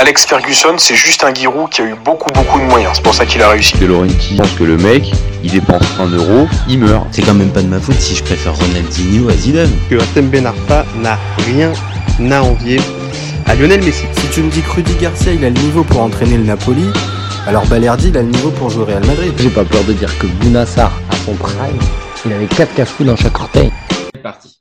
Alex Ferguson, c'est juste un Giroud qui a eu beaucoup beaucoup de moyens. C'est pour ça qu'il a réussi. De Laurenti pense que le mec, il dépense un euro, il meurt. C'est quand même pas de ma faute si je préfère Ronaldinho à Zidane. Que Atem Ben Arfa n'a rien à envier à Lionel Messi. Si tu me dis que Rudy Garcia il a le niveau pour entraîner le Napoli, alors Balerdi il a le niveau pour jouer au Real Madrid. J'ai pas peur de dire que Bounassar, à son prime, il avait 4 cafous dans chaque orteil. C'est parti.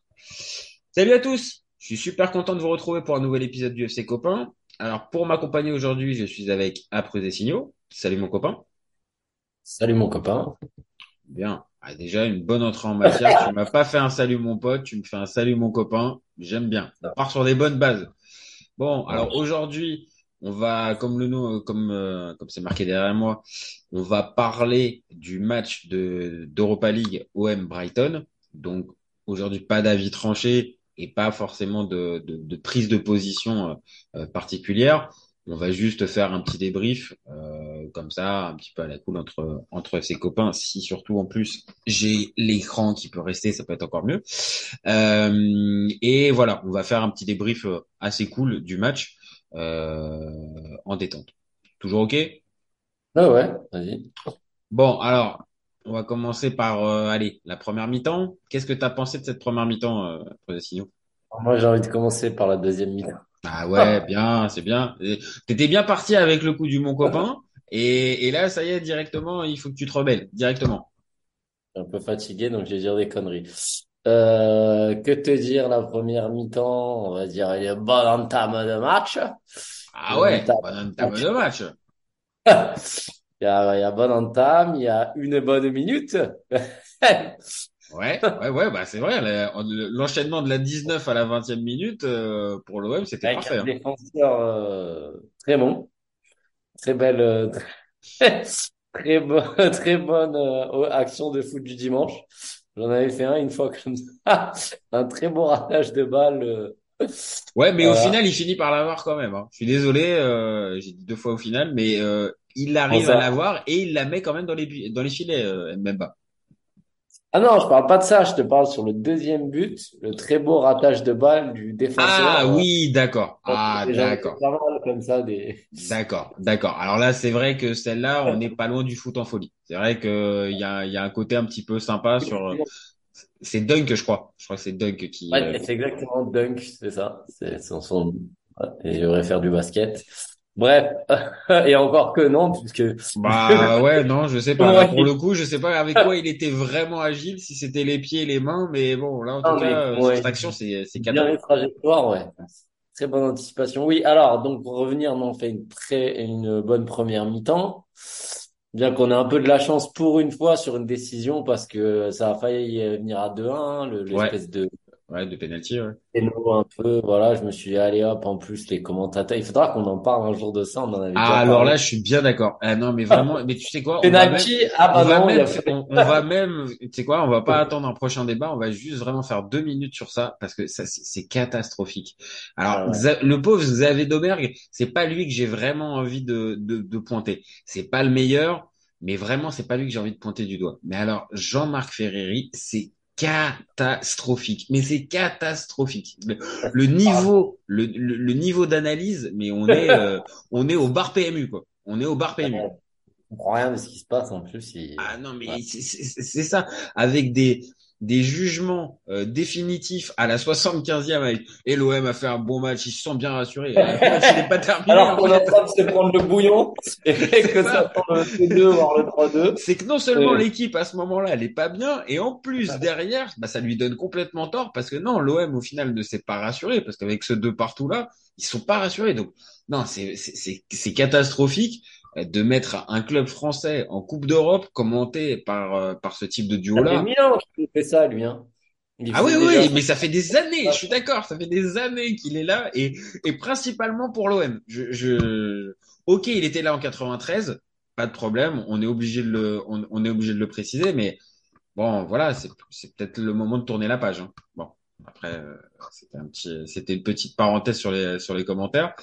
Salut à tous Je suis super content de vous retrouver pour un nouvel épisode du FC Copain. Alors, pour m'accompagner aujourd'hui, je suis avec Après des signaux. Salut mon copain. Salut mon copain. Bien. Ah, déjà, une bonne entrée en matière. tu m'as pas fait un salut mon pote, tu me fais un salut mon copain. J'aime bien. On part sur des bonnes bases. Bon, alors aujourd'hui, on va, comme le nom, comme euh, comme c'est marqué derrière moi, on va parler du match de d'Europa League OM Brighton. Donc aujourd'hui, pas d'avis tranché et pas forcément de, de, de prise de position euh, particulière. On va juste faire un petit débrief euh, comme ça, un petit peu à la cool entre entre ses copains. Si surtout en plus j'ai l'écran qui peut rester, ça peut être encore mieux. Euh, et voilà, on va faire un petit débrief assez cool du match euh, en détente. Toujours ok? Ah ouais, vas-y. Bon, alors on va commencer par euh, allez la première mi-temps. Qu'est-ce que tu as pensé de cette première mi-temps, euh, Moi, j'ai envie de commencer par la deuxième mi-temps. Ah ouais, bien, c'est bien. T'étais bien parti avec le coup du mon copain, et, et là, ça y est, directement, il faut que tu te rebelles, directement. un peu fatigué, donc je vais dire des conneries. Euh, que te dire la première mi-temps? On va dire il est bon entame de match. Ah ouais, bonne entame de match. Il y a, il y a bonne entame, il y a une bonne minute. ouais, ouais, ouais, bah c'est vrai. L'enchaînement de la 19 à la 20e minute euh, pour l'OM, c'était Avec parfait. un hein. défenseur euh, très bon, très belle, euh, très bonne, très bonne euh, action de foot du dimanche. J'en avais fait un une fois comme ça, un très beau ratage de balle. Ouais, mais au final, il finit par l'avoir quand même. hein. Je suis désolé, euh, j'ai dit deux fois au final, mais euh, il arrive à l'avoir et il la met quand même dans les dans les filets, euh, Mbemba. Ah non, je parle pas de ça, je te parle sur le deuxième but, le très beau ratage de balle du défenseur. Ah oui, d'accord. Ah d'accord. pas comme ça des. D'accord, d'accord. Alors là, c'est vrai que celle-là, on n'est pas loin du foot en folie. C'est vrai que il y a, il y a un côté un petit peu sympa sur. C'est Dunk, je crois. Je crois que c'est Dunk qui. Ouais, euh, c'est exactement dunk, c'est ça. C'est son, son... Et il devrait faire du basket. Bref, et encore que non, puisque Bah ouais, non, je sais pas. Ouais. Pour le coup, je sais pas avec quoi il était vraiment agile, si c'était les pieds et les mains, mais bon, là en tout cas, euh, ouais. cette action, c'est c'est bien les trajectoires, ouais. Très bonne anticipation. Oui, alors, donc pour revenir, on fait une très, une bonne première mi-temps. Bien qu'on ait un peu de la chance pour une fois sur une décision parce que ça a failli venir à 2-1, le- Ouais. l'espèce de Ouais, de penalty. Ouais. péno un peu, voilà, je me suis dit, allez hop, en plus, les commentateurs, il faudra qu'on en parle un jour de ça, on en avait Ah, alors parlé. là, je suis bien d'accord. Ah non, mais vraiment, mais tu sais quoi, même, Penalty, ah on bah va non, il a même, fait on, on va même, tu sais quoi, on va pas attendre un prochain débat, on va juste vraiment faire deux minutes sur ça parce que ça, c'est catastrophique. Alors, Ah ouais. Le pauvre Xavier Domergue, c'est pas lui que j'ai vraiment envie de, de, de pointer. C'est pas le meilleur, mais vraiment, c'est pas lui que j'ai envie de pointer du doigt. Mais alors, Jean-Marc Ferreri, c'est catastrophique. Mais c'est catastrophique. Le, le niveau, le, le, le niveau d'analyse, mais on est, euh, on est au bar PMU, quoi. On est au bar PMU. On comprend rien de ce qui se passe en plus. Il... Ah non, mais Ouais. c'est c'est- c'est ça, avec des des jugements euh, définitifs à la 75e avec et l'OM a fait un bon match, ils se sont bien rassurés. Le match il n'est pas terminé. Alors qu'on est en train de se prendre le bouillon et que ça prend le 2 voire le 3-2. C'est que non seulement Euh. l'équipe à ce moment-là, elle est pas bien, et en plus derrière, bah, ça lui donne complètement tort parce que non, l'OM au final ne s'est pas rassuré parce qu'avec ce deux partout là, ils sont pas rassurés. Donc non, c'est c'est c'est c'est catastrophique de mettre un club français en Coupe d'Europe commenté par euh, par ce type de duo Ça fait là. mille ans qu'il fait ça, lui. Hein. Ah oui, oui, déjà oui, ça. mais ça fait des années, je suis d'accord, ça fait des années qu'il est là et, et principalement pour l'OM. Je, je, ok, il était là en 93, pas de problème, on est obligé de le, on, on est obligé de le préciser, mais bon, voilà, c'est, c'est peut-être le moment de tourner la page. hein. Bon, après, euh, c'était un petit, c'était une petite parenthèse sur les, sur les commentaires.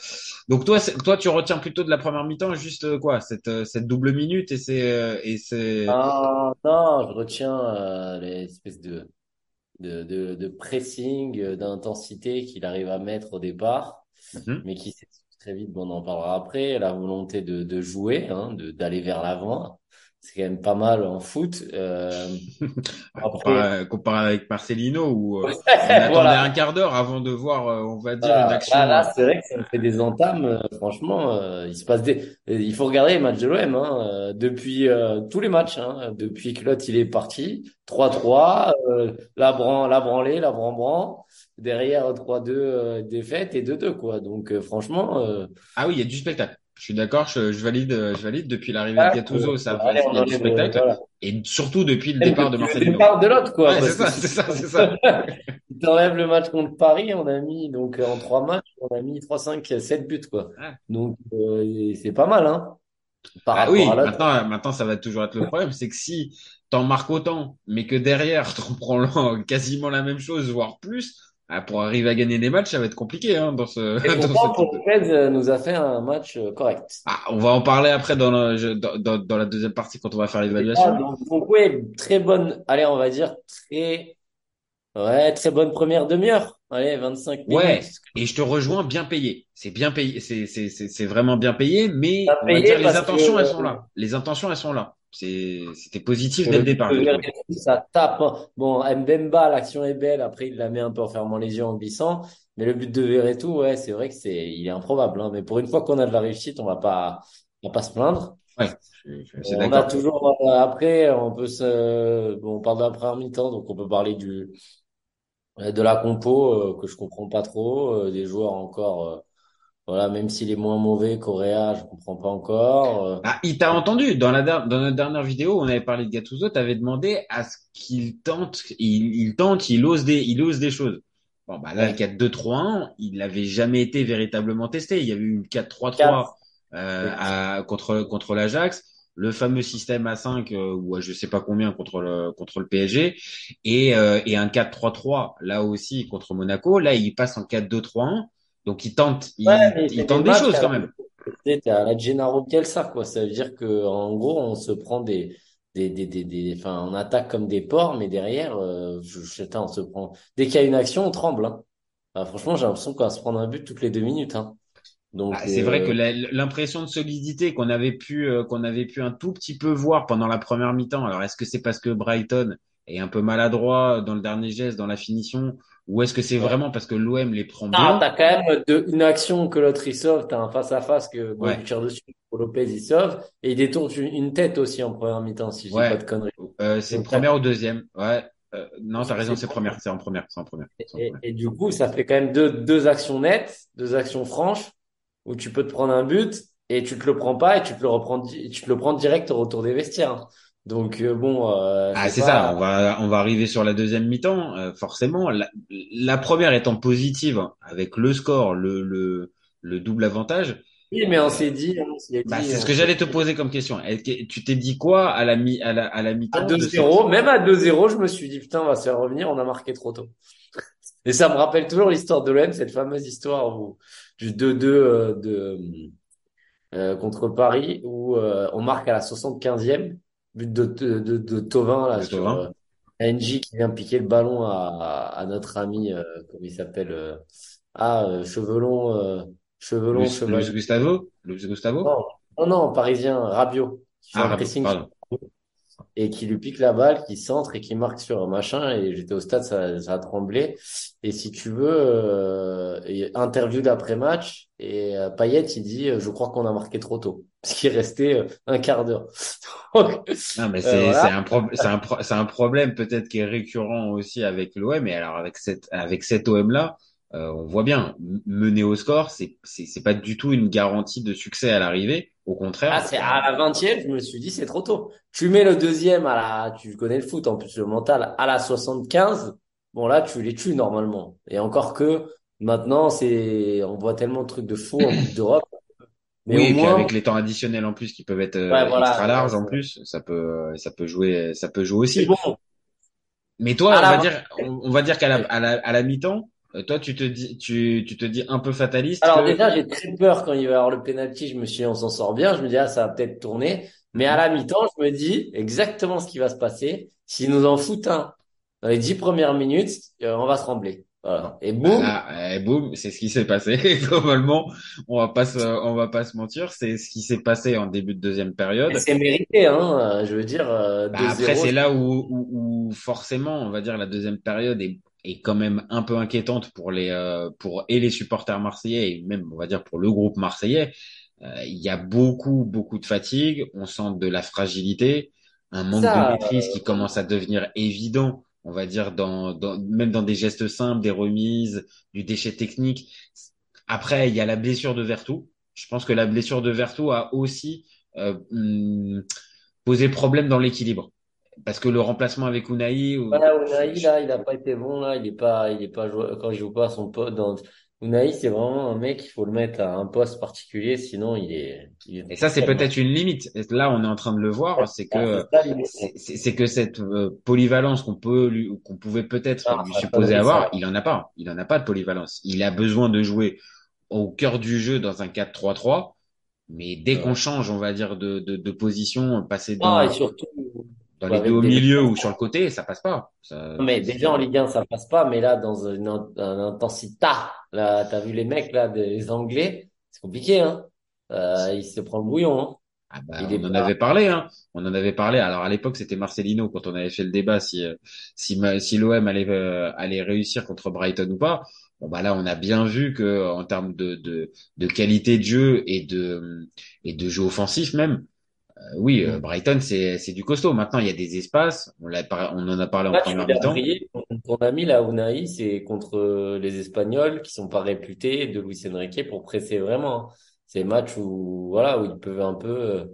Donc toi, toi, tu retiens plutôt de la première mi-temps juste euh, quoi, cette, euh, cette double minute et c'est, et c'est, Ah, non, je retiens euh, l'espèce de, de, de, de pressing, d'intensité qu'il arrive à mettre au départ, Mhm. mais qui très vite, bon, on en parlera après, la volonté de, de jouer, hein, de d'aller vers l'avant. C'est quand même pas mal en foot. Euh, après, Comparé, avec Marcelino où euh, on attendait voilà. un quart d'heure avant de voir, euh, on va dire, Là, une action. là, là, c'est vrai que ça me fait des entames. euh, franchement, euh, il se passe des. euh, Il faut regarder les matchs de l'OM hein, euh, depuis euh, tous les matchs. Hein, depuis que l'autre il est parti, 3-3, euh, la bran, la branlée, la bran-bran. Derrière 3-2 euh, défaite et 2-2 quoi. Donc euh, franchement, euh, Ah oui, il y a du spectacle. Je suis d'accord, je, je valide, euh, je valide depuis l'arrivée ah, de Gattuso, ça on y a du euh, spectacle voilà. et surtout depuis le départ de depuis le Marcelino. départ de l'autre quoi. Ouais, c'est ça, c'est ça, c'est ça. t'enlèves le match contre Paris, on a mis donc euh, en trois matchs, on a mis 3, 5, 7 buts quoi. Ouais. Donc euh, c'est pas mal hein. Par Ah oui, à l'autre. maintenant, maintenant, ça va toujours être le problème, c'est que si t'en marques autant, mais que derrière, t'en prends le- quasiment la même chose, voire plus, ah, pour arriver à gagner des matchs, ça va être compliqué, hein, dans ce, Et dans pourtant, pour Lopez euh, nous a fait un match euh, correct. Ah, on va en parler après dans, le, dans, dans, dans la deuxième partie quand on va faire l'évaluation. donc, donc ouais, très bonne, allez, on va dire très, ouais, très bonne première demi-heure. Allez, 25 minutes. Ouais, et je te rejoins, bien payé. C'est bien payé, c'est, vraiment bien payé, mais on va payé dire les intentions, que- elles sont là. Les intentions, elles sont là. C'était positif dès le départ, ça tape. hein. Bon, Mbemba, l'action est belle. Après, il la met un peu en fermant les yeux, en glissant. Mais le but de Verretou, ouais, c'est vrai que c'est, il est improbable, hein. Mais pour une fois qu'on a de la réussite, on va pas, on va pas se plaindre. Ouais, je, je- On a toujours, euh, après, on peut se, bon, on parle de la première mi-temps, donc on peut parler du, de la compo, euh, que je comprends pas trop, euh, des joueurs encore, voilà, même s'il est moins mauvais qu'Orea, je comprends pas encore, euh. Ah, il t'a entendu? Dans la dans notre dernière vidéo, on avait parlé de Gattuso, t'avais demandé à ce qu'il tente, il, il tente, il ose des, il ose des choses. Bon, bah là, le 4-2-3-1, il n'avait jamais été véritablement testé. Il y avait eu une 4-3-3 euh, à, contre contre l'Ajax, le fameux système à 5 euh, ou à je sais pas combien contre le contre le PSG et euh, et un 4-3-3 là aussi contre Monaco. Là, il passe en 4-2-3-1. Donc il tente, il, Ouais, il tente des choses quand même. Sais, à la Gennaro Bielsa, quoi. Ça veut dire que, en gros, on se prend des, des, des, des, des- enfin, on attaque comme des porcs, mais derrière, euh, je, je sais pas, on se prend, dès qu'il y a une action, on tremble, hein. Franchement, j'ai l'impression qu'on va se prendre un but toutes les deux minutes, hein. Donc, Ah, c'est vrai euh, que l'impression de solidité qu'on avait pu euh, qu'on avait pu un tout petit peu voir pendant la première mi-temps. Alors est-ce que c'est parce que Brighton est un peu maladroit dans le dernier geste, dans la finition, ou est-ce que c'est vraiment parce que l'OM les prend Ah, bien? t'as quand même de, une action que l'autre il sauve, t'as un face à face que bon, Ouais. il tire dessus, pour Lopez il sauve, et il détourne une tête aussi en première mi-temps, si je dis pas de conneries. Euh, c'est première ou deuxième? Ouais. Euh, non, t'as raison, c'est première, c'est en première, c'est en première. Et, du coup, ça fait quand même deux, deux actions nettes, deux actions franches, où tu peux te prendre un but et tu te le prends pas et tu te le reprends, tu te le prends direct au retour des vestiaires. Donc euh, bon, euh, Ah, c'est ça. On va, on va arriver sur la deuxième mi-temps. euh, forcément, la, la première étant positive avec le score, le, le, le double avantage. Oui, mais on s'est dit, Bah, c'est ce que j'allais te poser comme question. Tu t'es dit quoi à la mi, à la, à la mi-temps de 2-0, cette- même à 2-0, je me suis dit putain, on va se faire revenir, on a marqué trop tôt. Et ça me rappelle toujours l'histoire de l'OM, cette fameuse histoire où du 2-2 euh, de euh, contre Paris où euh, on marque à la 75e but de de de, de Thauvin là De sur Thauvin. euh, NJ qui vient piquer le ballon à à notre ami euh, comment il s'appelle euh, ah euh, Chevelon euh, Chevelon Luis, Luis Gustavo? Luis Gustavo? non non non parisien Rabiot qui fait Ah, pressing et qui lui pique la balle, qui centre et qui marque sur un machin. Et j'étais au stade, ça, ça a tremblé. Et si tu veux, euh, interview d'après-match, et euh, Payet, il dit, je crois qu'on a marqué trop tôt, parce qu'il restait euh, un quart d'heure. Non, mais euh, c'est, voilà. un pro- un pro- c'est un problème peut-être qui est récurrent aussi avec l'OM. Et alors, avec cette, avec cet OM-là, euh, on voit bien, mener au score, c'est, c'est, c'est pas du tout une garantie de succès à l'arrivée. Au contraire. Ah, c'est à la vingtième, je me suis dit, c'est trop tôt. Tu mets le deuxième à la, tu connais le foot, en plus le mental, à la 75. Bon, là, tu les tues normalement. Et encore que, maintenant, c'est, on voit tellement de trucs de fou en Coupe d'Europe. Mais oui, puis avec les temps additionnels en plus qui peuvent être euh, Ouais, voilà, extra larges en plus, ça peut, ça peut jouer, ça peut jouer aussi. bon, Mais toi, on va dire, on, on va dire qu'à la, à la, à la mi-temps, euh, toi, tu te dis, tu, tu te dis un peu fataliste Alors que, déjà, j'ai très peur quand il va y avoir le penalty. Je me suis dit, on s'en sort bien. Je me dis, ah, ça va peut-être tourner. Mais à Mhm. la mi-temps, je me dis exactement ce qui va se passer. S'ils nous en foutent un dans les dix premières minutes, euh, on va se trembler. Voilà. Et boum, Voilà, et boum, c'est ce qui s'est passé. Globalement, on va pas se, on va pas se mentir, c'est ce qui s'est passé en début de deuxième période. c'est mérité, hein. Je veux dire, euh, Bah, après, 2-0. c'est là où, où, où forcément, on va dire, la deuxième période est, est quand même un peu inquiétante pour les, euh, pour et les supporters marseillais et même, on va dire, pour le groupe marseillais. Euh, il y a beaucoup, beaucoup de fatigue. On sent de la fragilité, un manque de maîtrise qui commence à devenir évident. On va dire dans, dans, même dans des gestes simples, des remises, du déchet technique. Après, il y a la blessure de Vertou. Je pense que la blessure de Vertou a aussi euh, hum, posé problème dans l'équilibre. Parce que le remplacement avec Unai, ou- Voilà, Unai, là, il a pas été bon, là, il est pas, il est pas joué, quand il joue pas son poste dans, Unai, c'est vraiment un mec, il faut le mettre à un poste particulier, sinon il est, il est et ça c'est peut-être une limite. Et là, on est en train de le voir, c'est bon. que Ah, c'est c'est c'est- c'est que cette euh, polyvalence qu'on peut lui, qu'on pouvait peut-être Ah, lui supposer avoir, il en a pas. Il en a pas de polyvalence. Il a besoin de jouer au cœur du jeu dans un 4-3-3, mais dès Ouais. qu'on change, on va dire de, de, de position, passer Ah, et dans, surtout, dans les deux au milieu ou sur le côté, ça passe pas. Ça- Non, mais déjà en Ligue 1, ça passe pas, mais là, dans une, une intensité, là, t'as vu les mecs, là, des Anglais, c'est compliqué, hein. Euh, il se prend le bouillon, hein. Ah bah, on en pas- avait parlé, hein. On en avait parlé. Alors à l'époque, c'était Marcelino quand on avait fait le débat si euh, si si l'OM allait euh, allait réussir contre Brighton ou pas. Bon bah là, on a bien vu que en termes de de de qualité de jeu et de et de jeu offensif même, oui, euh, Brighton c'est c'est du costaud. Maintenant, il y a des espaces. On on en a parlé en Là, première mi-temps. Ton ami, là, Unai, c'est contre les Espagnols qui sont pas réputés de Luis Enrique pour presser vraiment. C'est des matchs où, voilà, où ils peuvent un peu,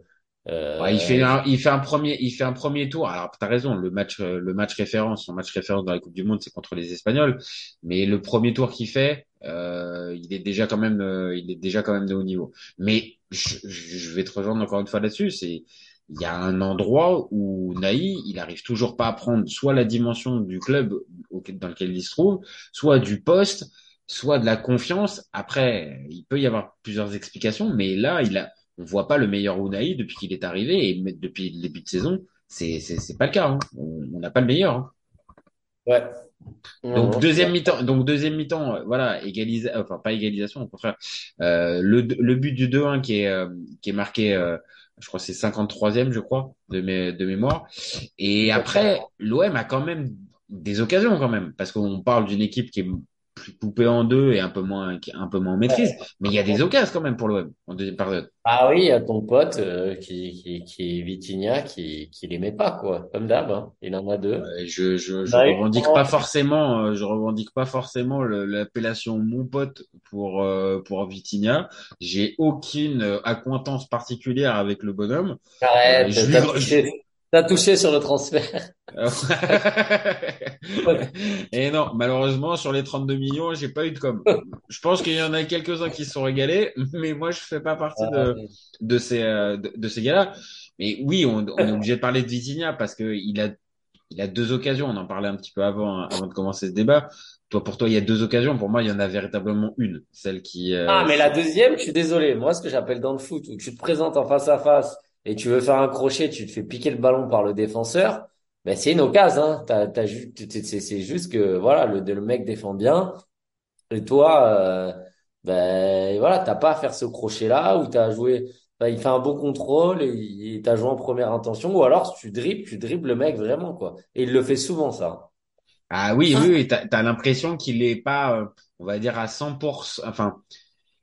euh, Ouais, il fait un, il fait un premier, il fait un premier tour. Alors, t'as raison, le match, euh, le match référence, son match référence dans la Coupe du Monde, c'est contre les Espagnols. Mais le premier tour qu'il fait, euh, il est déjà quand même, euh, il est déjà quand même de haut niveau. Mais je, je vais te rejoindre encore une fois là-dessus. C'est, il y a un endroit où Naï, il arrive toujours pas à prendre soit la dimension du club dans lequel il se trouve, soit du poste, soit de la confiance. Après, il peut y avoir plusieurs explications, mais là, il a, on voit pas le meilleur Unai depuis qu'il est arrivé et depuis le début de saison, c'est c'est c'est pas le cas. hein. On n'a pas le meilleur. hein. ouais. Donc non, deuxième mi-temps, donc deuxième mi-temps, euh, voilà, égalisa, enfin pas égalisation, au contraire. Euh, le le but du 2-1 qui est euh, qui est marqué, euh, je crois c'est 53e, je crois, de mé- de mémoire. Et après, l'OM a quand même des occasions quand même, parce qu'on parle d'une équipe qui est plus coupée en deux et un peu moins un peu moins en maîtrise, mais il y a des occasions quand même pour l'OM en deuxième période. Ah oui, il y a ton pote, euh, qui, qui, qui est Vitinha, qui, qui les met pas, quoi. Comme d'hab, hein. Il en a deux. Euh, Je, je, je Bah, revendique pas forcément, euh, je revendique pas forcément l'appellation mon pote pour euh, pour Vitinha. J'ai aucune euh, accointance particulière avec le bonhomme. Arrête, Euh, je lui- t'as touché sur le transfert. Et non, malheureusement, sur les 32 millions, j'ai pas eu de com. Je pense qu'il y en a quelques-uns qui se sont régalés, mais moi, je fais pas partie de, de ces, euh, de, de ces gars-là. Mais oui, on, on est obligé de parler de Vitinha parce que il a, il a deux occasions. On en parlait un petit peu avant, hein, avant de commencer ce débat. Toi, pour toi, il y a deux occasions. Pour moi, il y en a véritablement une. Celle qui, euh, Ah, mais la deuxième, je suis désolé. Moi, ce que j'appelle dans le foot, où tu te présentes en face à face et tu veux faire un crochet, tu te fais piquer le ballon par le défenseur, ben, c'est une occasion, hein. T'as, t'as juste, c'est, juste que, voilà, le, le mec défend bien. Et toi, euh, ben, voilà, t'as pas à faire ce crochet-là où t'as joué, ben, il fait un beau contrôle et il- t'as joué en première intention ou alors tu dribbles, tu dribbles le mec vraiment, quoi. Et il le fait souvent, ça. Ah oui, oui, oui, t'as, t'as l'impression qu'il est pas, euh, on va dire à 100%, enfin,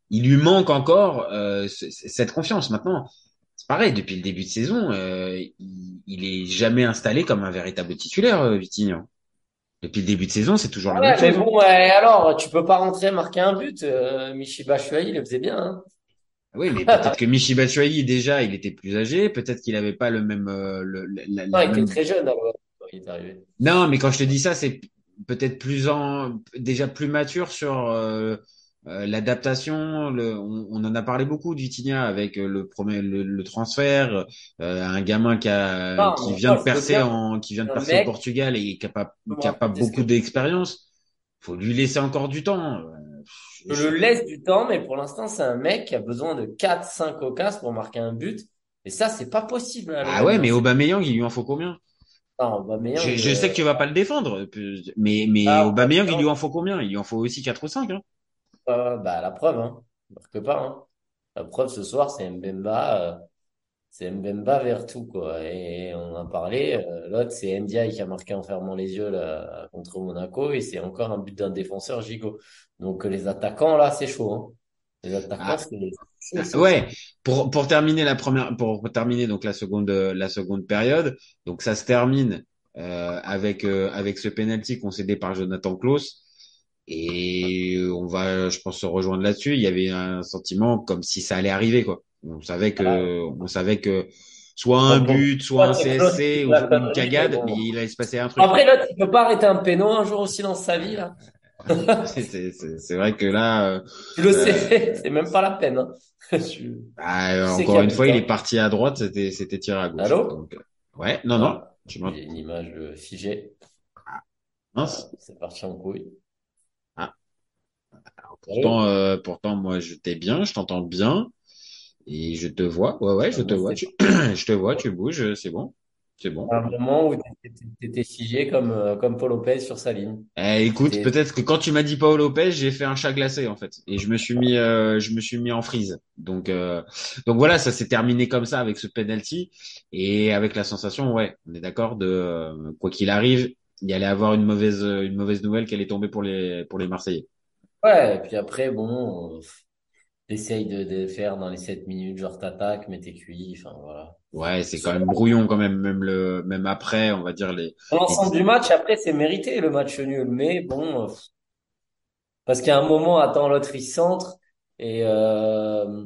il lui manque encore euh, c- cette confiance. Maintenant, c'est pareil, depuis le début de saison, euh, il, il est jamais installé comme un véritable titulaire, euh, Vitinha. Depuis le début de saison, c'est toujours la Ouais, même mais chose. hein. bon, ouais, alors, tu peux pas rentrer marquer un but. Euh, Michy Batshuayi, le faisait bien, hein. Oui, mais peut-être que Michy Batshuayi, déjà, il était plus âgé, peut-être qu'il avait pas le même, euh, le, la- la- Non, la il était très jeune alors, quand il est arrivé. Non, mais quand je te dis ça, c'est peut-être plus en, déjà plus mature sur euh, euh, l'adaptation. Le, on, on en a parlé beaucoup du Vitinha avec euh, le premier, le, le transfert, euh, un gamin qui a, Non, qui vient de percer en, qui vient de percer au Portugal et qui a pas, qui a pas beaucoup d'expérience. Faut lui laisser encore du temps. Je le laisse du temps, mais pour l'instant, c'est un mec qui a besoin de 4-5 occasions pour marquer un but. Et ça, c'est pas possible. à Ah ouais, mais Aubameyang, il lui en faut combien? Non, Aubameyang, Je, sais que tu vas pas le défendre, mais, mais Ah, Aubameyang, il lui en faut combien? Il lui en faut aussi 4 ou 5, hein. Euh, bah, la preuve, hein. Marque pas, hein. La preuve ce soir, c'est Mbemba, euh, c'est Mbemba vers tout, quoi. Et on en a parlé. euh, l'autre, c'est Ndiaye qui a marqué en fermant les yeux, là, contre Monaco. Et c'est encore un but d'un défenseur gigot. Donc, euh, les attaquants, là, c'est chaud, hein. Les attaquants, Ah, c'est chaud, ouais. Pour, pour terminer la première, pour terminer donc la seconde, la seconde période. Donc ça se termine, euh, avec, euh, avec ce penalty concédé par Jonathan Klaus. Et on va, je pense, se rejoindre là-dessus. Il y avait un sentiment comme si ça allait arriver, quoi. On savait Ah, que, on savait que soit un bon, but, soit un CSC ou une cagade, mais il allait se passer un truc. Après, là, tu peux pas arrêter un péno un jour aussi dans sa vie, là. C'est vrai que là, euh, Tu le euh, sais, c'est même pas la peine, hein. Je- bah, y encore une fois, il est parti à droite, c'était c'était tiré à gauche. Allô? Donc, euh, ouais, non, non, Ah, tu une image euh, figée. mince. Ah, c'est parti en couille. Pourtant, euh, pourtant, moi, je t'ai bien, je t'entends bien et je te vois. Ouais, ouais, je Ah, te vois. Tu, je te vois, tu bouges, c'est bon, c'est bon. un moment où t'étais t'étais figé comme, euh, comme Paul Lopez sur sa ligne. Eh, écoute, peut-être que quand tu m'as dit Paul Lopez, j'ai fait un chat glacé en fait, et je me suis mis, euh, je me suis mis en freeze. Donc, euh, donc voilà, ça s'est terminé comme ça avec ce penalty et avec la sensation, ouais, on est d'accord de euh, quoi qu'il arrive, il y allait avoir une mauvaise, une mauvaise nouvelle qui allait tomber pour les, pour les Marseillais. Ouais, et puis après, bon, euh, t'essayes de, de faire dans les 7 minutes, genre t'attaques, mais t'es cuit, enfin voilà. Ouais, c'est quand même brouillon quand même, même le, même après, on va dire les, Dans l'ensemble du match, après, c'est mérité le match nul, mais bon, euh, parce qu'à un moment, attends, l'autre il centre et euh,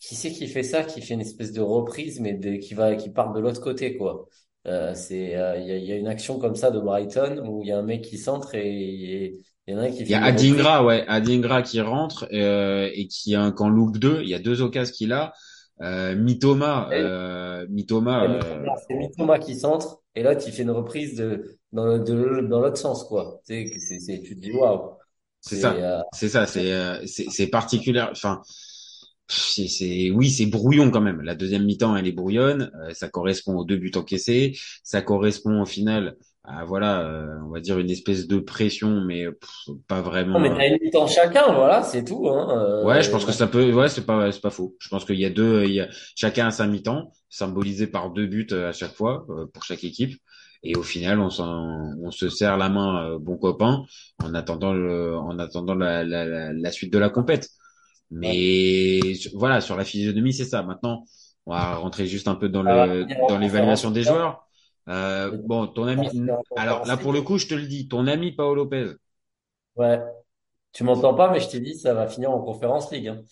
qui c'est qui fait ça, qui fait une espèce de reprise, mais de, qui va, qui part de l'autre côté, quoi. Euh, c'est, euh, il y a, y a une action comme ça de Brighton où il y a un mec qui centre et et il y en a qui Il y a. Adingra, ouais, Adingra qui rentre euh, et qui a un qu'en loupe 2. Il y a deux occasions qu'il a. Euh, Mitoma, euh, Mitoma, euh, C'est Mitoma qui centre et l'autre il fait une reprise de dans, de, dans l'autre sens quoi. Tu sais, que c'est, c'est, tu te dis waouh. c'est C'est ça, euh, c'est ça, c'est euh, c'est c'est particulier. Enfin, c'est c'est oui, c'est brouillon quand même. La deuxième mi-temps, elle est brouillonne. Euh, ça correspond aux deux buts encaissés. Ça correspond au final à voilà, euh, on va dire une espèce de pression, mais pff, pas non vraiment. mais euh, t'as une mi-temps chacun, voilà, c'est tout hein. Ouais, je pense Euh, que ça peut. Ouais, c'est pas, c'est pas faux. Je pense qu'il y a deux, il y a chacun à sa mi-temps, symbolisé par deux buts euh, à chaque fois euh, pour chaque équipe. Et au final, on s'en, on se serre la main, euh, bon copain, en attendant le, en attendant la, la, la, la suite de la compète. Mais voilà, sur la physionomie, c'est ça. Maintenant, on va rentrer juste un peu dans ça va le, en dans l'évaluation des joueurs. Euh, bon, ton ami. en Alors là, pour le coup, je te le dis, ton ami Paolo Lopez. Ouais. Tu m'entends pas, mais je t'ai dit ça va finir en conférence League. Hein.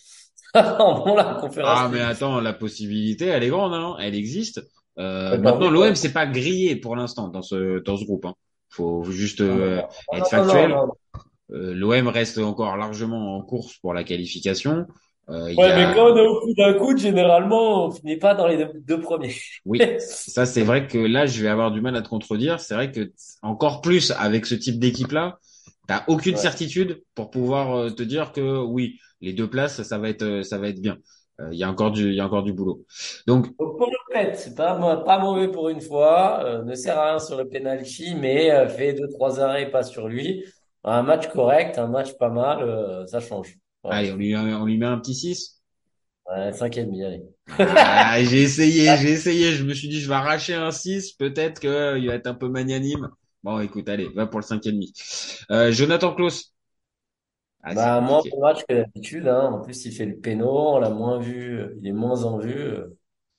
En bon, la conférence Ah, mais attends, la possibilité, elle est grande, hein. Elle existe. Euh, Ouais, maintenant, l'OM, c'est pas grillé pour l'instant dans ce dans ce groupe. Hein. Faut juste euh, non, être non, factuel. Euh, L'OM reste encore largement en course pour la qualification. Euh, Ouais, mais quand on est au coup d'un coup, généralement, on finit pas dans les deux, deux premiers. oui, ça c'est vrai que là, je vais avoir du mal à te contredire. C'est vrai que encore plus avec ce type d'équipe-là, t'as aucune Ouais. certitude pour pouvoir euh, te dire que oui, les deux places, ça va être euh, ça va être bien. Euh, Il y a encore du il y a encore du boulot. Donc Donc, pour le fait, c'est pas, mauvais pour une fois, euh, ne sert à rien sur le penalty, mais fait deux, trois arrêts, pas sur lui. Un match correct, un match pas mal, ça change. Allez, on lui on lui met un petit 6. Ouais, cinq et demi, allez. Ah, j'ai essayé, j'ai essayé. Je me suis dit, je vais arracher un 6. Peut-être qu'il va être un peu magnanime. Bon, écoute, allez, va pour le 5,5. Euh, Jonathan Klaus. Ah, Bah, moins bon match que d'habitude, hein. En plus, il fait le péno, on l'a moins vu, euh, il est moins en vue, euh,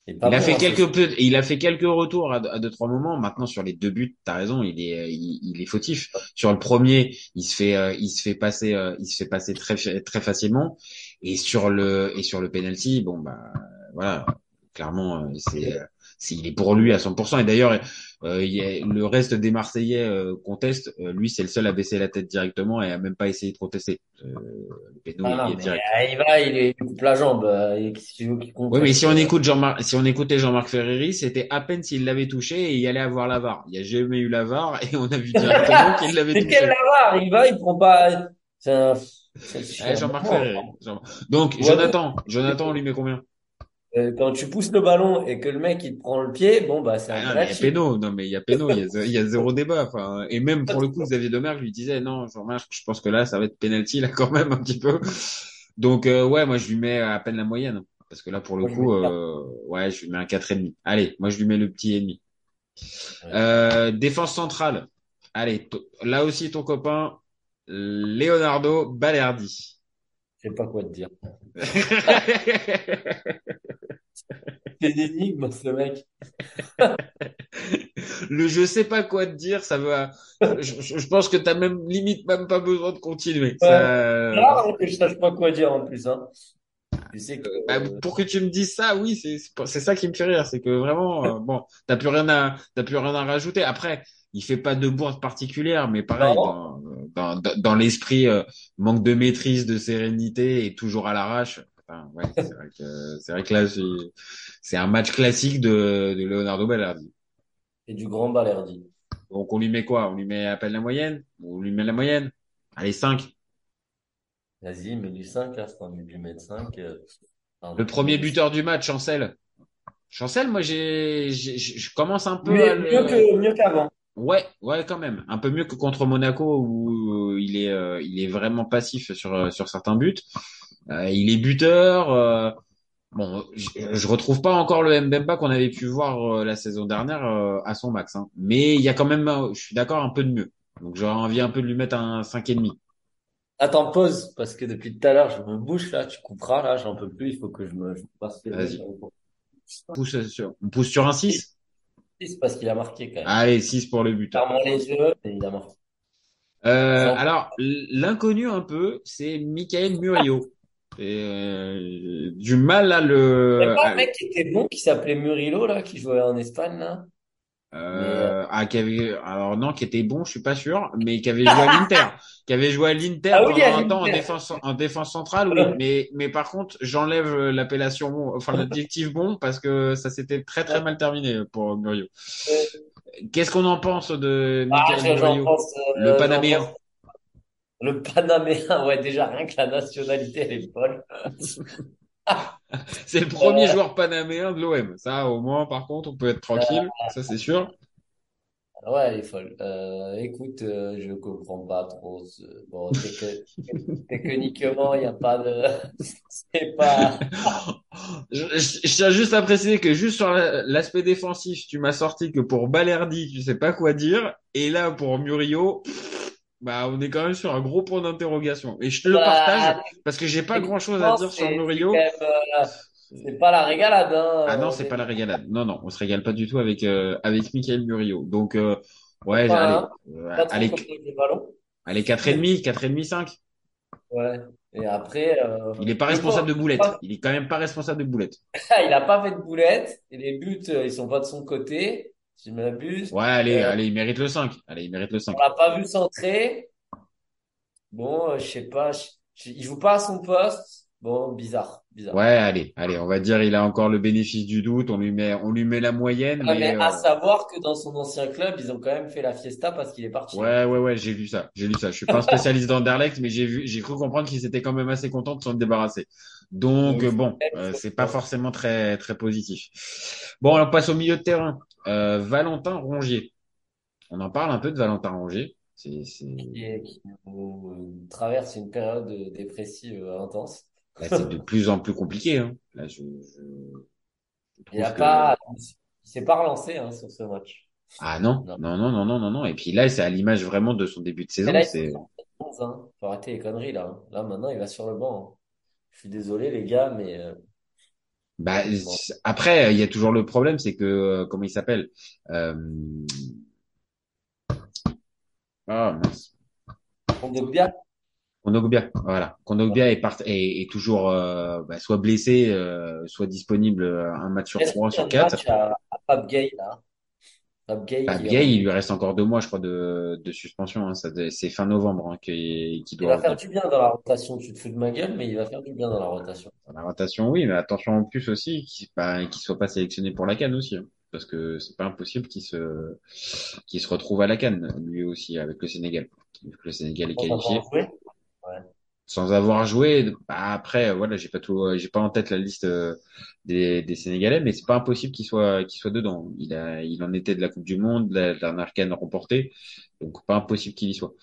il a fait quelques peu, il a fait quelques retours à, à deux, trois moments. Maintenant, sur les deux buts, t'as raison, il est, il, il est fautif. Sur le premier, il se fait, euh, il se fait passer, euh, il se fait passer très, très facilement. Et sur le, et sur le penalty, bon, bah, voilà. Clairement, euh, c'est, euh, c'est, il est pour lui à 100%. Et d'ailleurs, euh, il y a, le reste des Marseillais euh, contestent. Euh, lui, c'est le seul à baisser la tête directement et à même pas essayer de contester. Euh, péno, Ah il non, va, il, coupe la jambe, Oui, mais conteste, si on écoute Jean-Marc, si on écoutait Jean-Marc Ferreri, c'était à peine s'il l'avait touché et il allait avoir la VAR. Il n'y a jamais eu la VAR et on a vu directement qu'il l'avait C'est touché. quel lavar? Il va, il prend pas, c'est un, c'est c'est un Jean-Marc. Ferreri. Jean- Donc, Ouais. Jonathan, Jonathan, on lui met combien? Euh, quand tu pousses le ballon et que le mec il te prend le pied, bon bah c'est Ah un mais il y a péno, non mais il y a péno, il y a, y zéro débat. Enfin, et même pour le coup, Xavier Domergue lui disait non, Jean-Marc, je pense que là, ça va être penalty là quand même un petit peu. Donc euh, ouais, moi je lui mets à peine la moyenne parce que là pour le Moi, coup, euh, ouais, je lui mets un quatre et demi. Allez, moi je lui mets le petit et demi. Ouais. Euh, défense centrale. Allez, là aussi ton copain Leonardo Balerdi. Sais pas quoi te dire. C'est une énigme, ce mec. Le je sais pas quoi te dire, ça va. Je, je- je pense que t'as même limite même pas besoin de continuer. Ça, rare hein, que je sache pas quoi dire en plus, hein. Tu sais que, bah, euh, pour que tu me dises ça, oui, c'est ça qui me fait rire, c'est que vraiment, euh, bon, t'as plus rien à t'as plus rien à rajouter. Après, il fait pas de bourde particulière, mais pareil Non. Dans dans l'esprit euh, manque de maîtrise, de sérénité et toujours à l'arrache. Enfin, ouais, c'est vrai que c'est vrai que là c'est c'est un match classique de de Leonardo Balerdi. c'est du grand balerdi. Donc on lui met quoi? On lui met à peine la moyenne? On lui met la moyenne? Allez, 5. Vas-y, mets du 5, là, c'est de lui mettre 5. euh, pardon. Le premier buteur du match, Chancel. Chancel, moi j'ai j'ai- je commence un peu Mieux, à le... mieux que, mieux qu'avant. Ouais, ouais, quand même. Un peu mieux que contre Monaco où il est, euh, il est vraiment passif sur, euh, sur certains buts. Euh, il est buteur. euh, bon, je, je retrouve pas encore le Mbemba qu'on avait pu voir euh, la saison dernière euh, à son max. Hein. Mais il y a quand même, je suis d'accord, un peu de mieux. Donc j'aurais envie un peu de lui mettre un cinq et demi. Attends, pause, parce que depuis tout à l'heure, je me bouge, là, tu couperas, là, j'en peux plus, il faut que je me, je passe les Vas-y. mains. On pousse sur, on pousse sur un 6 C'est parce qu'il a marqué, quand même. Allez, 6 pour le. Ferme les yeux, mais il a marqué. Euh, alors, l'inconnu un peu, c'est Michael Murillo. Et, euh, du mal à Il y le... a pas un mec qui était bon, qui s'appelait Murillo, là, qui jouait en Espagne, là? Euh, ah, qui avait, alors non, qui était bon, je suis pas sûr, mais qui avait joué à l'Inter, qui avait joué à l'Inter Ah oui, pendant un temps en défense, en défense centrale, oui. Mais, mais par contre, j'enlève l'appellation, bon, enfin l'adjectif bon, parce que ça s'était très très mal terminé pour Murillo. Qu'est-ce qu'on en pense de Ah, Michael pense, euh, Le Panaméen? pense- Le Panaméen, ouais, déjà, rien que la nationalité, elle est folle. C'est le premier joueur panaméen de l'OM. Ça, au moins, par contre, on peut être tranquille. Ça, c'est sûr. Ouais, elle est folle. Euh, écoute, euh, je comprends pas trop ce... Bon, techni- techniquement, il n'y a pas de... C'est pas... Je, je- je tiens juste à préciser que juste sur la- l'aspect défensif, tu m'as sorti que pour Balerdi, tu sais pas quoi dire. Et là, pour Murillo, pff, bah, on est quand même sur un gros point d'interrogation. Et je te le Bah, partage parce que j'ai pas grand chose à dire sur Murillo. c'est euh, C'est pas la régalade, hein. Ah non, c'est pas la régalade. Non, non, on se régale pas du tout avec, euh, avec Michael Murillo. Donc, euh, ouais, Pas, allez, hein. euh, allez, allez, 4,5, 4,5, 5. Ouais. Et après, euh, Il est pas le responsable de boulette. Il est quand même pas responsable de boulette. il a pas fait de boulette. Et les buts, euh, ils sont pas de son côté. Si je m'abuse. Ouais, allez, Euh, allez, il mérite le 5. Allez, il mérite le 5. On l'a pas vu centrer. Bon, euh, je sais pas. je- il joue pas à son poste. Bon, bizarre, bizarre. Ouais, allez, allez, on va dire il a encore le bénéfice du doute. On lui met, on lui met la moyenne, Ouais, mais mais à euh, savoir que dans son ancien club, ils ont quand même fait la fiesta parce qu'il est parti. ouais, ouais, ouais, j'ai lu ça, j'ai lu ça. Je suis pas un spécialiste d'Anderlecht, mais j'ai vu, j'ai cru comprendre qu'ils étaient quand même assez contents de s'en débarrasser. Donc Oui, bon, c'est- euh, c'est pas forcément très, très positif. Bon, on passe au milieu de terrain. Euh, Valentin Rongier. On en parle un peu de Valentin Rongier. C'est, c'est, Qui, est- qui euh, traverse une période euh, dépressive euh, intense. là, c'est de plus en plus compliqué. Hein. Là, je, je, Il a que- pas, il s'est pas relancé hein, sur ce match. Ah non, Non. non, non, non, non, non. Et puis là, c'est à l'image vraiment de son début de saison. là, il C'est, faut hein. Faut arrêter les conneries là. hein. Là maintenant, il va sur le banc. hein. Je suis désolé les gars, mais bah, après, il y a toujours le problème, c'est que, euh, comment il s'appelle? Euh... Ah, mince. Kondogbia, Kondogbia, voilà. Kondogbia est, part... est, est toujours euh, bah, soit blessé, euh, soit disponible euh, un match sur trois, sur quatre. match à, à Pape Gay là? Pape Gay Bah, qui, Gay, il lui reste encore deux mois, je crois, de, de suspension. Hein. Ça, doit- c'est fin novembre hein, qui, qui il doit va faire du bien dans la rotation. Tu te fous de ma gueule, mais il va faire du bien dans la rotation. Dans la rotation, oui, mais attention en plus aussi qu'il bah, qu'il soit pas sélectionné pour la CAN aussi, hein, parce que c'est pas impossible qu'il se qu'il se retrouve à la CAN lui aussi avec le Sénégal. Vu que Le Sénégal est qualifié. qu'on va en jouer. Ouais. Sans avoir joué. Bah, après, voilà, j'ai pas tout, j'ai pas en tête la liste euh, des, des Sénégalais, mais c'est pas impossible qu'il soit, qu'il soit dedans. Il a, il en était de la Coupe du Monde, de la dernière CAN remportée, donc pas impossible qu'il y soit.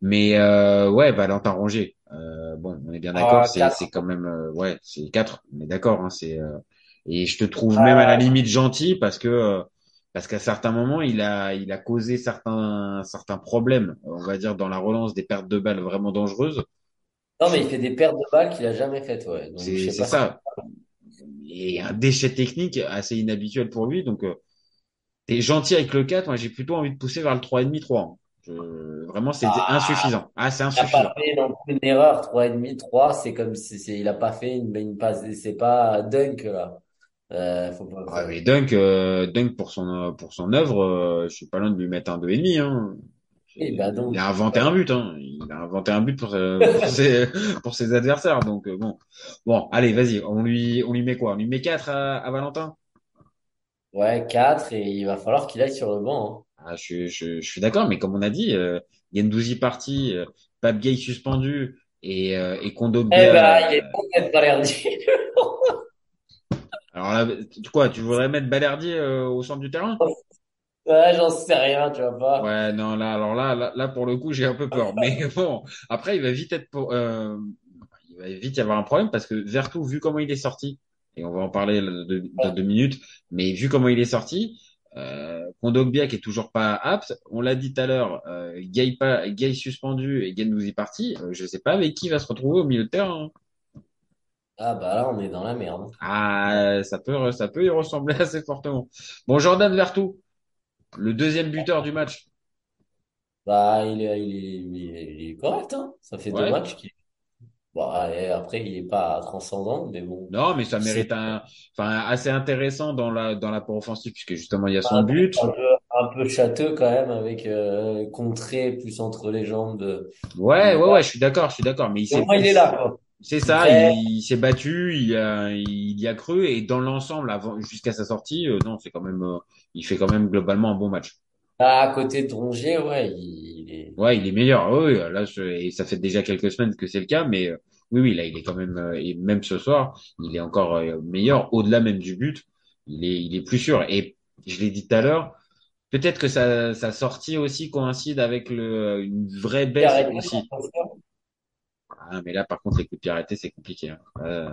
Mais euh, ouais, Valentin Rongier. Euh, bon, on est bien d'accord, Ah, c'est, quatre. c'est quand même, euh, ouais, c'est quatre. On est d'accord, hein, c'est. euh, et je te trouve même à la limite gentil parce que parce qu'à certains moments, il a, il a causé certains, certains problèmes, on va dire, dans la relance des pertes de balles vraiment dangereuses. Non, mais il fait des pertes de balles qu'il a jamais faites, ouais. C'est, ça. Et un déchet technique assez inhabituel pour lui. Donc, euh, t'es gentil avec le 4. Moi, j'ai plutôt envie de pousser vers le 3,5, 3. hein. Je- Vraiment, c'est Ah, insuffisant. Ah, c'est il n'a insuffisant. pas fait non plus une erreur. Trois et demi, trois, c'est comme si il a pas fait une, une passe, c'est pas dunk, là. Euh, faut pas, faut- mais Dunk, euh, Dunk pour son, pour son œuvre, euh, je suis pas loin de lui mettre un 2,5, hein. Et bah Il donc, a inventé un but, hein. Il a inventé un but pour, euh, pour ses, pour ses adversaires. Donc, euh, bon. Bon, allez, vas-y. On lui, on lui met quoi? On lui met 4 à, à Valentin? ouais, quatre, et il va falloir qu'il aille sur le banc, hein. Ah, je, je, je suis d'accord, mais comme on a dit, euh, Gendouzi parti, euh, Pape Gay suspendu et, euh, et Eh Kondogbia. ben, il est euh, bon d'être Balerdi. alors là, quoi, tu voudrais mettre Balerdi euh, au centre du terrain? Ouais, j'en sais rien, tu vois pas. Ouais, non, là, alors là, là, là, pour le coup, j'ai un peu peur. Mais bon, après, il va vite être pour, euh, il va vite y avoir un problème parce que Vertou, vu comment il est sorti, et on va en parler dans deux minutes, mais vu comment il est sorti, euh, Kondogbia qui est toujours pas apte, on l'a dit tout à l'heure, euh, Gay, pas, Gay suspendu et Gendouzi parti, euh, je sais pas avec qui va se retrouver au milieu de terrain. hein. Ah bah là, on est dans la merde. Ah, ça peut, ça peut y ressembler assez fortement. Bon, Jordan Vertou, le deuxième buteur du match. Bah, il est, il est, il est, il est correct, hein. Ça fait deux matchs qu'il, bon, et après, il est pas transcendant, mais bon. Non, mais ça mérite un, enfin, assez intéressant dans la, dans l'apport offensif, puisque justement, il y a son un but. un peu, un peu châteux quand même, avec, euh, contré plus entre les jambes de, Ouais, ouais, ouais, je suis d'accord, je suis d'accord, mais il s'est, il est là, quoi. C'est ça, il, il s'est battu, il a, il y a cru, et dans l'ensemble, avant, jusqu'à sa sortie, euh, non, c'est quand même, euh, il fait quand même globalement un bon match. à côté de Rongier, ouais, il, est, Ouais, il est meilleur. Oui, là, je- et ça fait déjà quelques semaines que c'est le cas, mais euh, oui, oui, là, il est quand même, et même ce soir, il est encore meilleur, au-delà même du but. Il est, il est plus sûr. Et je l'ai dit tout à l'heure, peut-être que sa, sa sortie aussi coïncide avec le, une vraie baisse aussi. Ah, mais là, par contre, les coups de pied arrêtés, c'est compliqué. hein. Euh,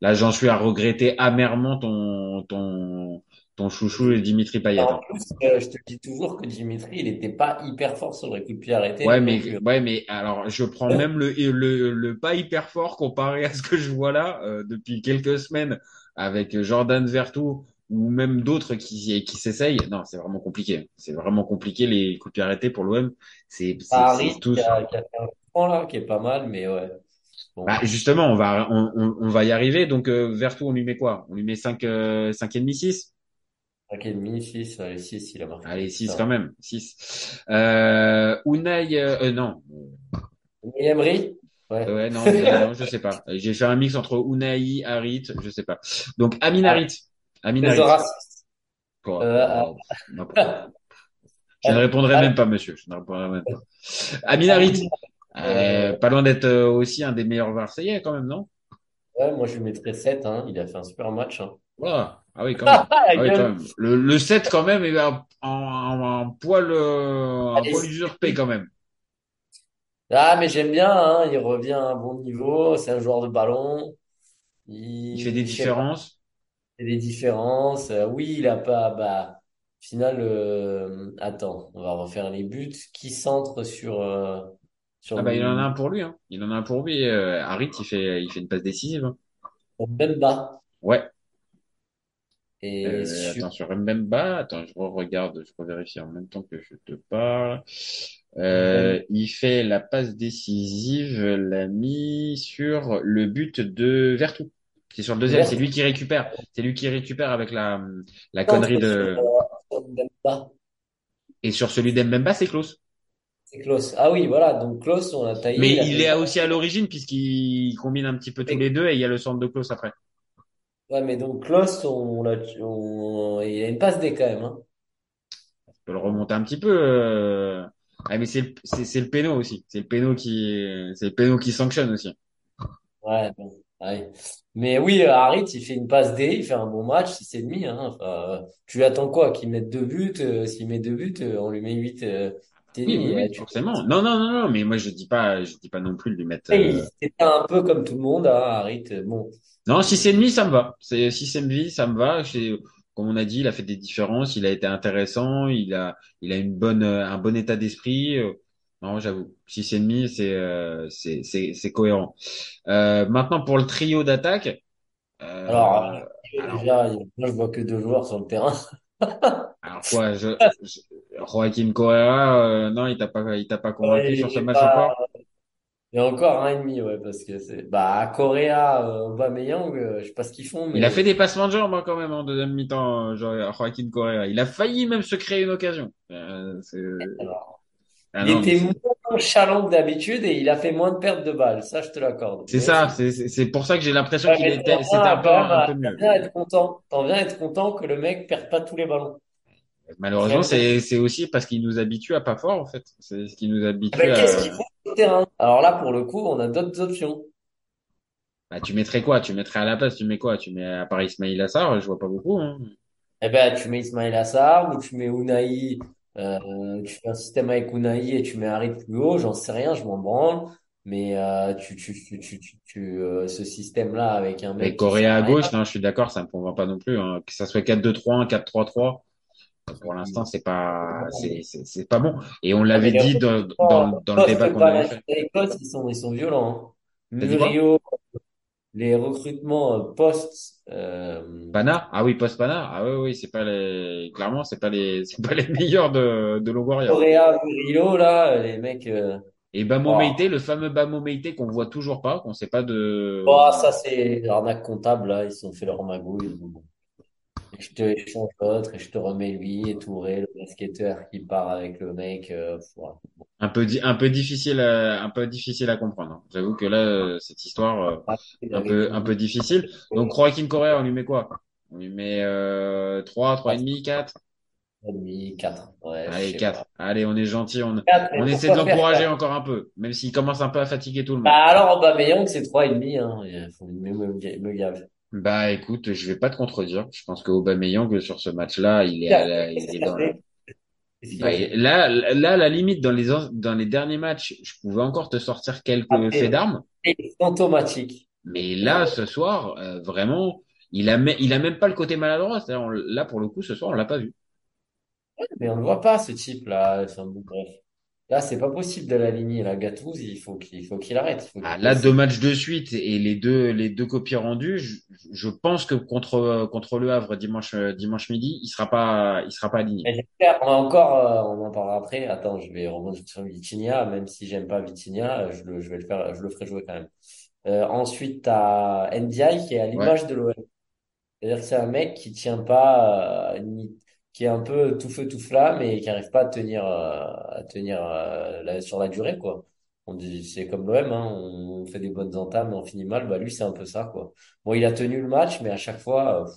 là, j'en suis à regretter amèrement ton, ton, ton chouchou Dimitri Payet. En hein. plus, euh, je te dis toujours que Dimitri, il était pas hyper fort sur les coups de pied arrêtés Ouais, mais, plus. ouais, mais alors, je prends même le, le, le pas hyper fort comparé à ce que je vois là euh, depuis quelques semaines avec Jordan Vertou ou même d'autres qui, qui s'essayent. Non, c'est vraiment compliqué. C'est vraiment compliqué les coups de pied arrêtés pour l'OM. C'est, c'est, Paris c'est tous. qui a, qui a fait un point là, qui est pas mal, mais ouais. Bon. Bah, justement, on va, on, on, on va y arriver. Donc, euh, Vertou, on lui met quoi? On lui met 5, euh, 5 et demi, 6? 5,5, 6, allez, 6, il a marqué. Allez, 6 Ça quand même. 6. Euh, Unai, euh, euh, non. Et Emery? Ouais. Ouais, non, non, je sais pas. J'ai fait un mix entre Unai, Harit, je sais pas. Donc, Amin Ah, Harit. Amin Harit. Quoi? Euh, ah, Oh, Je ne répondrai même pas, monsieur. Je ne répondrai même pas. Amin Harit. Euh, pas loin d'être euh, aussi un des meilleurs Marseillais, quand même, non? ouais, moi je lui mettrais 7, hein. Il a fait un super match, hein. Voilà. Ah oui, quand même. Ah, oui, quand même. Le, le 7, quand même, est un, un, un poil, euh, un Allez, poil usurpé, quand même. Ah, mais j'aime bien, hein. Il revient à un bon niveau. C'est un joueur de ballon. Il fait des Il fait différences. des différences. Oui, il a pas, bah, final, euh, attends, on va refaire les buts. Qui centre sur, euh, sur Ah bah, il en a un pour lui, hein. Il en a un pour lui. Euh, Harit, il fait, il fait une passe décisive. hein. Mbemba Ouais. et Euh, sur attends, sur Mbemba, attends, je regarde, je revérifie en même temps que je te parle. Euh, il fait la passe décisive, l'a mis sur le but de Vertou. C'est sur le deuxième, c'est lui qui récupère. C'est lui qui récupère avec la, la connerie de, sur Mbemba. et sur celui d'Mbemba, c'est Klaus. C'est Klaus. Ah oui, voilà. Donc Klaus, on a taillé. Mais il est aussi à l'origine puisqu'il combine un petit peu tous les deux et il y a le centre de Klaus après. Ouais, mais donc Klaus, on l'a, on... il a une passe D quand même, hein. Je peux le remonter un petit peu, euh, Ah, mais c'est le, c'est, c'est le péno aussi. C'est le péno qui, c'est le péno qui sanctionne aussi. Ouais, bon, ouais. Mais oui, Harit, il fait une passe D, il fait un bon match, c'est demi, hein. Enfin, euh, tu lui attends quoi? Qu'il mette deux buts, euh, s'il met deux buts, euh, on lui met huit, euh, c'est Oui, forcément. Non, non, non, non, mais moi je dis pas, je dis pas non plus de lui mettre. Et euh, C'était un peu comme tout le monde, hein, Harit. Bon, Non, si c'est demi, ça me va. C'est si c'est demi, ça me va. C'est- Comme on a dit, il a fait des différences, il a été intéressant, il a, il a une bonne, euh, un bon état d'esprit. euh, Non, j'avoue. Si c'est demi, c'est, euh, c'est, c'est, c'est cohérent. Euh, maintenant pour le trio d'attaque. alors, Euh, euh, alors, déjà, moi, je vois que deux joueurs sur le terrain. alors quoi, je, je- Joaquin Correa, euh, non, il t'a pas, il t'a pas convaincu Ouais, sur ce match pas... encore? Il y a encore un et demi, ouais, parce que c'est... Bah, Correa, euh, Aubameyang, euh, je sais pas ce qu'ils font, Il a mais... fait des passements de jambes hein, quand même en deuxième mi-temps, euh, Jo- Joaquin Correa. Il a failli même se créer une occasion. Euh, Alors, ah il non, mais était moins chalant que d'habitude et il a fait moins de pertes de balles, ça, je te l'accorde. c'est Mais ça. c'est... Pour ça que j'ai l'impression qu'il mais était, c'était viens un peu, un à... t'en mieux. viens à être content. T'en viens à être content que le mec perde pas tous les ballons. Malheureusement, c'est aussi parce qu'il nous habitue à pas fort en fait. C'est ce qui nous habitue ben, qu'est-ce à. qu'il faut le terrain? Alors là, pour le coup, on a d'autres options. Bah, tu mettrais quoi? Tu mettrais à la place, tu mets quoi? Tu mets à part Ismail Assar, je vois pas beaucoup. Hein. Eh ben, tu mets Ismail Assar ou tu mets Unai, euh, tu fais un système avec Unai et tu mets Harit plus haut, j'en sais rien, je m'en branle. Mais euh, tu, tu, tu, tu, tu, tu, euh, ce système-là avec un mec sert Correa à à gauche, non, je suis d'accord, ça me convainc pas non plus. Hein. Que ça soit 4-2-3-1, 4-3-3. Pour l'instant, c'est pas, c'est, pas bon. Et on Ah, l'avait les dit dans, dans, dans le débat qu'on avait fait. post-Panathinaikos, ils sont, ils sont violents. hein. Murillo, les recrutements euh, post, euh, Pana? Ah oui, post Pana? Ah oui, oui, c'est pas les, clairement, c'est pas les, c'est pas les meilleurs de, de Longoria. Correa, Murillo, là, les mecs, euh, Et Bamo oh, Meite, le fameux Bamo Meite qu'on voit toujours pas, qu'on sait pas de, oh, ça c'est l'arnaque comptable, là, ils se sont fait leur magouille. Bon. Et je te échange l'autre et je te remets lui et Touré, le basketteur qui part avec le mec. Euh, voilà. un peu, un peu difficile à, un peu difficile à comprendre. hein. J'avoue que là, euh, cette histoire, euh, un peu, un peu difficile. Donc, Joaquin Correa, on lui met quoi? On lui met, euh, 3, 3,5, 4? demi, 4. Ouais, Allez, sais 4. pas. Allez, on est gentil, on, 4, on mais essaie de l'encourager 4? encore un peu, même s'il commence un peu à fatiguer tout le Bah monde. alors Aubameyang, c'est 3,5, hein. Il faut me, me, me gave. Bah, écoute, je vais pas te contredire. Je pense que Aubameyang, sur ce match-là, il est à la- il est dans la, bah, là, là, à la limite, dans les, an- dans les derniers matchs, je pouvais encore te sortir quelques faits d'armes. C'est fantomatique. Mais là, ce soir, euh, vraiment, il a, me- il a même pas le côté maladroit. C'est-à-dire, on- là, pour le coup, ce soir, on l'a pas vu. Mais on ne voit pas ce type-là. Enfin, bon, bref. Là, c'est pas possible de l'aligner. La Gattuso, il faut qu'il il faut qu'il arrête. Il faut Ah, là, deux matchs de suite et les deux, les deux copies rendues, je, je pense que contre, contre le Havre dimanche, dimanche midi, il sera pas, il sera pas aligné. On a encore, euh, on en parlera après. Attends, je vais rebondir sur Vitinha, même si j'aime pas Vitinha, je le, je vais le faire, je le ferai jouer quand même. Euh, ensuite, t'as Ndiaye qui est à Ouais. l'image de l'OM. C'est-à-dire que c'est un mec qui tient pas, euh, ni- qui est un peu tout feu tout flamme et qui arrive pas à tenir, euh, à tenir euh, sur la durée, quoi. On dit, c'est comme l'OM, hein, on fait des bonnes entames, on finit mal. Bah lui, c'est un peu ça, quoi. Bon, il a tenu le match, mais à chaque fois, euh,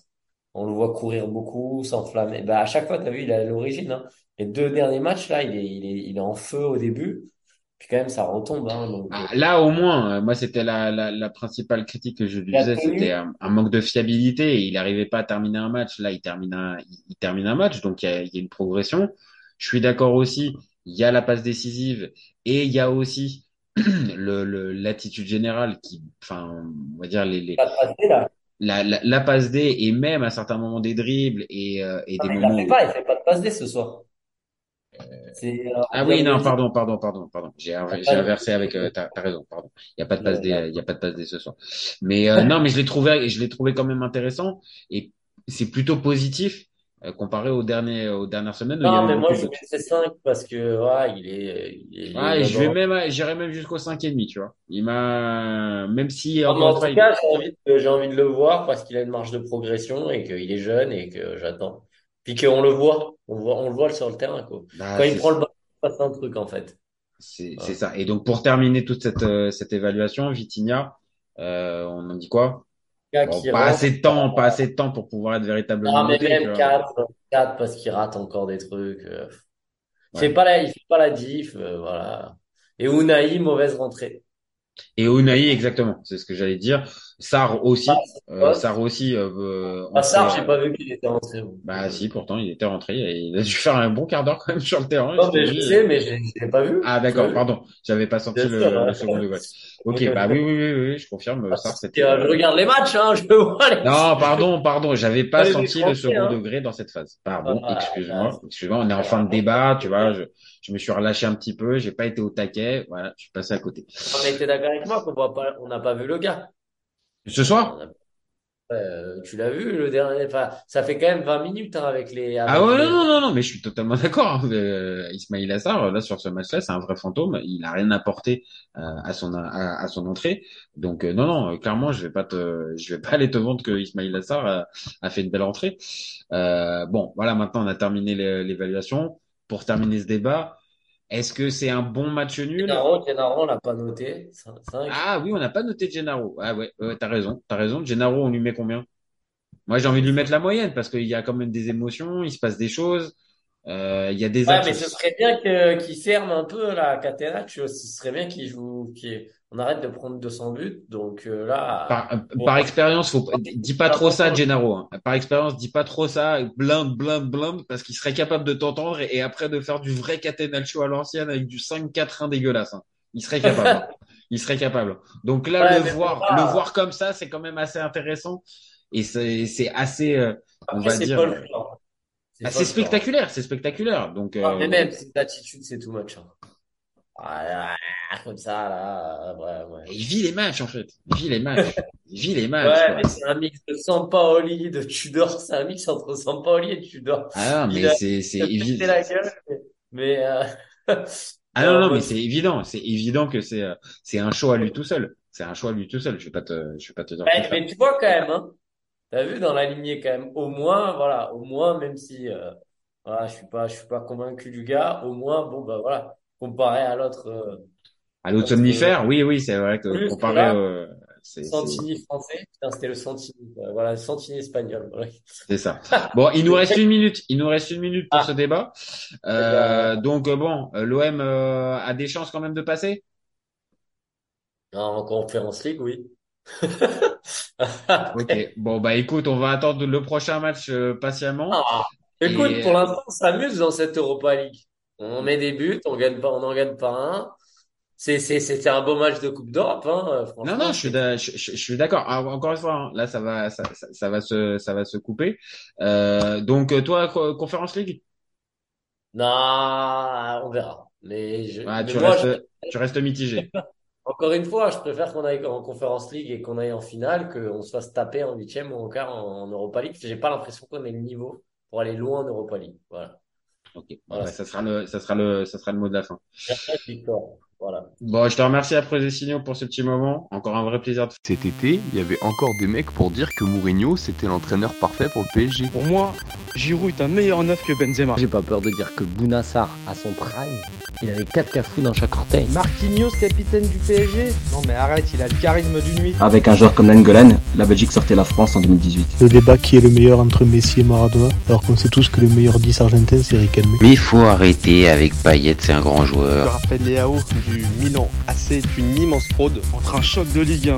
on le voit courir beaucoup, s'enflammer. Bah à chaque fois, t'as vu, il à l'origine. Hein. Les deux derniers matchs là, il est, il est, il est en feu au début, puis quand même ça retombe. Hein, donc euh, Ah, là, au moins, euh, moi, c'était la, la, la principale critique que je lui faisais, c'était un, un manque de fiabilité. Il n'arrivait pas à terminer un match. Là, il termine un, il, il termine un match, donc il y a, y a une progression. Je suis d'accord aussi. Il y a la passe décisive et il y a aussi le, le, l'attitude générale qui, enfin, on va dire les, les, Pas de passer là. la, la, la passe D et même à certains moments des dribbles et, euh, et Non, des mais il la moments fait où, pas, il fait pas de passe D ce soir. Euh, Ah oui, non, pardon, pardon, pardon, pardon. J'ai Il a j'ai pas inversé avec. Euh, t'as, raison, pardon. Il y a pas de passe Ouais, D, là. il y a pas de passe D ce soir. Mais euh, non, mais je l'ai trouvé, je l'ai trouvé quand même intéressant et c'est plutôt positif euh, comparé aux derniers, aux dernières semaines où il y Non, mais moi je mets doutes. ses 5 parce que ouais, il est, il est, Ah, et je vais même, j'irai même jusqu'au cinq et demi, tu vois. Il m'a, même si Non, en tout il... cas, j'ai envie de, j'ai envie de le voir parce qu'il a une marge de progression et qu'il est jeune et que j'attends. Puis qu'on le voit, on voit, on le voit sur le terrain, quoi. bah, Quand il prend le ballon, il passe un truc, en fait. c'est, ça. Et donc pour terminer toute cette, euh, cette évaluation, Vitinha, euh, on en dit quoi? Bon, pas assez de temps, pas assez de temps pour pouvoir être véritablement non, mais noté, même vois. 4, 4 parce qu'il rate encore des trucs. euh. Il fait pas la, il fait pas la diff, euh, voilà. Et Unai, mauvaise rentrée. Et Unai, exactement, c'est ce que j'allais dire. Aussi, Ah, euh, aussi. Euh, euh, Ah, ça, entré- j'ai pas vu qu'il était rentré. Bah si, pourtant il était rentré et il a dû faire un bon quart d'heure quand même sur le terrain. Non, mais je sais, mais je l'ai pas vu. Ah d'accord, pardon, j'avais pas senti le, hein. le second degré. Ok, bah oui, oui, oui, oui, je confirme. Ah, Sarr, si, c'était. euh, je regarde les matchs, hein, je vois les. Non, pardon, pardon, j'avais pas senti le second hein. degré dans cette phase. Pardon, Ah, excuse-moi, ah, excuse-moi, on est en fin de débat, tu vois, je, je me suis relâché un petit peu, j'ai pas été au taquet, voilà, je suis passé à côté. On était d'accord avec moi qu'on voit pas, on n'a pas vu le gars. Ce soir? A- Euh, tu l'as vu le dernier, enfin, ça fait quand même 20 minutes hein, avec les. Ah ouais, les- non, non, non, non, mais je suis totalement d'accord. hein. Euh, Ismail Assar, là, sur ce match-là, c'est un vrai fantôme. Il a rien apporté euh, à son à, à son entrée. Donc euh, non, non, euh, clairement, je vais pas te, je vais pas aller te vendre que Ismail Assar a, a fait une belle entrée. Euh, bon, voilà, maintenant on a terminé l'é- l'évaluation. Pour terminer ce débat, est-ce que c'est un bon match nul? Gennaro, Gennaro, on l'a pas noté. Ah oui, on n'a pas noté Gennaro. Ah ouais, ouais, t'as raison, t'as raison. Gennaro, on lui met combien? Moi, j'ai envie de lui mettre la moyenne parce qu'il y a quand même des émotions, il se passe des choses. Euh, il y a des Ouais, mais ce serait bien qu'il ferme un peu la Catenaccio. Ce serait bien qu'il joue, qu'il on arrête de prendre 200 buts. Donc euh, là, Par, euh, Bon. par expérience, faut dis pas trop ça, Gennaro. hein. Par expérience, dis pas trop ça, blinde, blinde, blinde, parce qu'il serait capable de t'entendre et, et après de faire du vrai Catenaccio à l'ancienne avec du 5-4-1 dégueulasse. hein. Il serait capable. hein. Il serait capable. Donc là, Ouais, le voir, pas- le voir comme ça, c'est quand même assez intéressant et c'est assez, euh, on après, va dire, pas le euh, c'est flanc. spectaculaire, c'est spectaculaire. Donc, Ah, mais euh, même, cette attitude, c'est too much. Hein. Ah, comme ça, là, ouais, ouais. il vit les matchs en fait. Il vit les matchs. Il vit les matchs. Ouais, quoi. mais c'est un mix de Sampaoli, de Tudor. C'est un mix entre Sampaoli et Tudor. Ah non, mais c'est c'est évident. la gueule, mais, mais, euh, Ah non, non, mais c'est évident, c'est évident que c'est euh, c'est un show à lui tout seul. C'est un show à lui tout seul. Je vais pas te, je vais pas te dire. Ouais, mais tu vois quand même, hein. T'as vu dans la lignée quand même. Au moins, voilà, au moins, même si, euh, voilà, je suis pas, je suis pas convaincu du gars. Au moins, bon, bah voilà, comparé à l'autre euh, À l'autre que- somnifère, oui, oui, c'est vrai que comparé, là, euh, c'est- Santini français, putain, c'était le Santini, voilà, Santini espagnol. C'est ça. Bon, il nous reste une minute. Il nous reste une minute pour Ah. ce débat. Euh, donc euh, bon, euh, l'OM euh, a des chances quand même de passer? En Conférence League, oui. Ok. Bon bah écoute, on va attendre le prochain match euh, patiemment. Ah, écoute, Et- pour l'instant, on s'amuse dans cette Europa League. On met des buts, on gagne pas, on n'en gagne pas un. C'est, c'est, c'était un beau match de Coupe d'Europe, hein, euh. Non, non, je suis, d'a- je, je- je suis d'accord. Ah, encore une fois, hein, là, ça va, ça, ça, ça va se, ça va se couper. Euh, donc, euh, toi, co- Conférence League, Non, on verra. Mais, je, Ah, mais tu moi, restes, tu restes mitigé. encore une fois, je préfère qu'on aille en Conférence League et qu'on aille en finale qu'on se fasse taper en huitième ou en quart en, en Europa League. J'ai pas l'impression qu'on ait le niveau pour aller loin en Europa League. Voilà. Ça sera le, ça sera le, ça sera le mot de la fin. Voilà. Bon, je te remercie après les signaux pour ce petit moment. Encore un vrai plaisir de Cet été, il y avait encore des mecs pour dire que Mourinho c'était l'entraîneur parfait pour le PSG. Pour moi, Giroud est un meilleur neuf que Benzema. J'ai pas peur de dire que Bounassar, à son prime, il avait 4 cafous dans chaque orteil. Marquinhos, capitaine du PSG Non mais arrête, il a le charisme d'une nuit. Avec un joueur comme Nangolan, la Belgique sortait la France en 2018. Le débat qui est le meilleur entre Messi et Maradona, alors qu'on sait tous que le meilleur 10 argentin c'est Riquelme. Mais il faut arrêter avec Payet, c'est un grand Je joueur. rappelle Léao du Milan AC est une immense fraude. Entre un choc de Ligue 1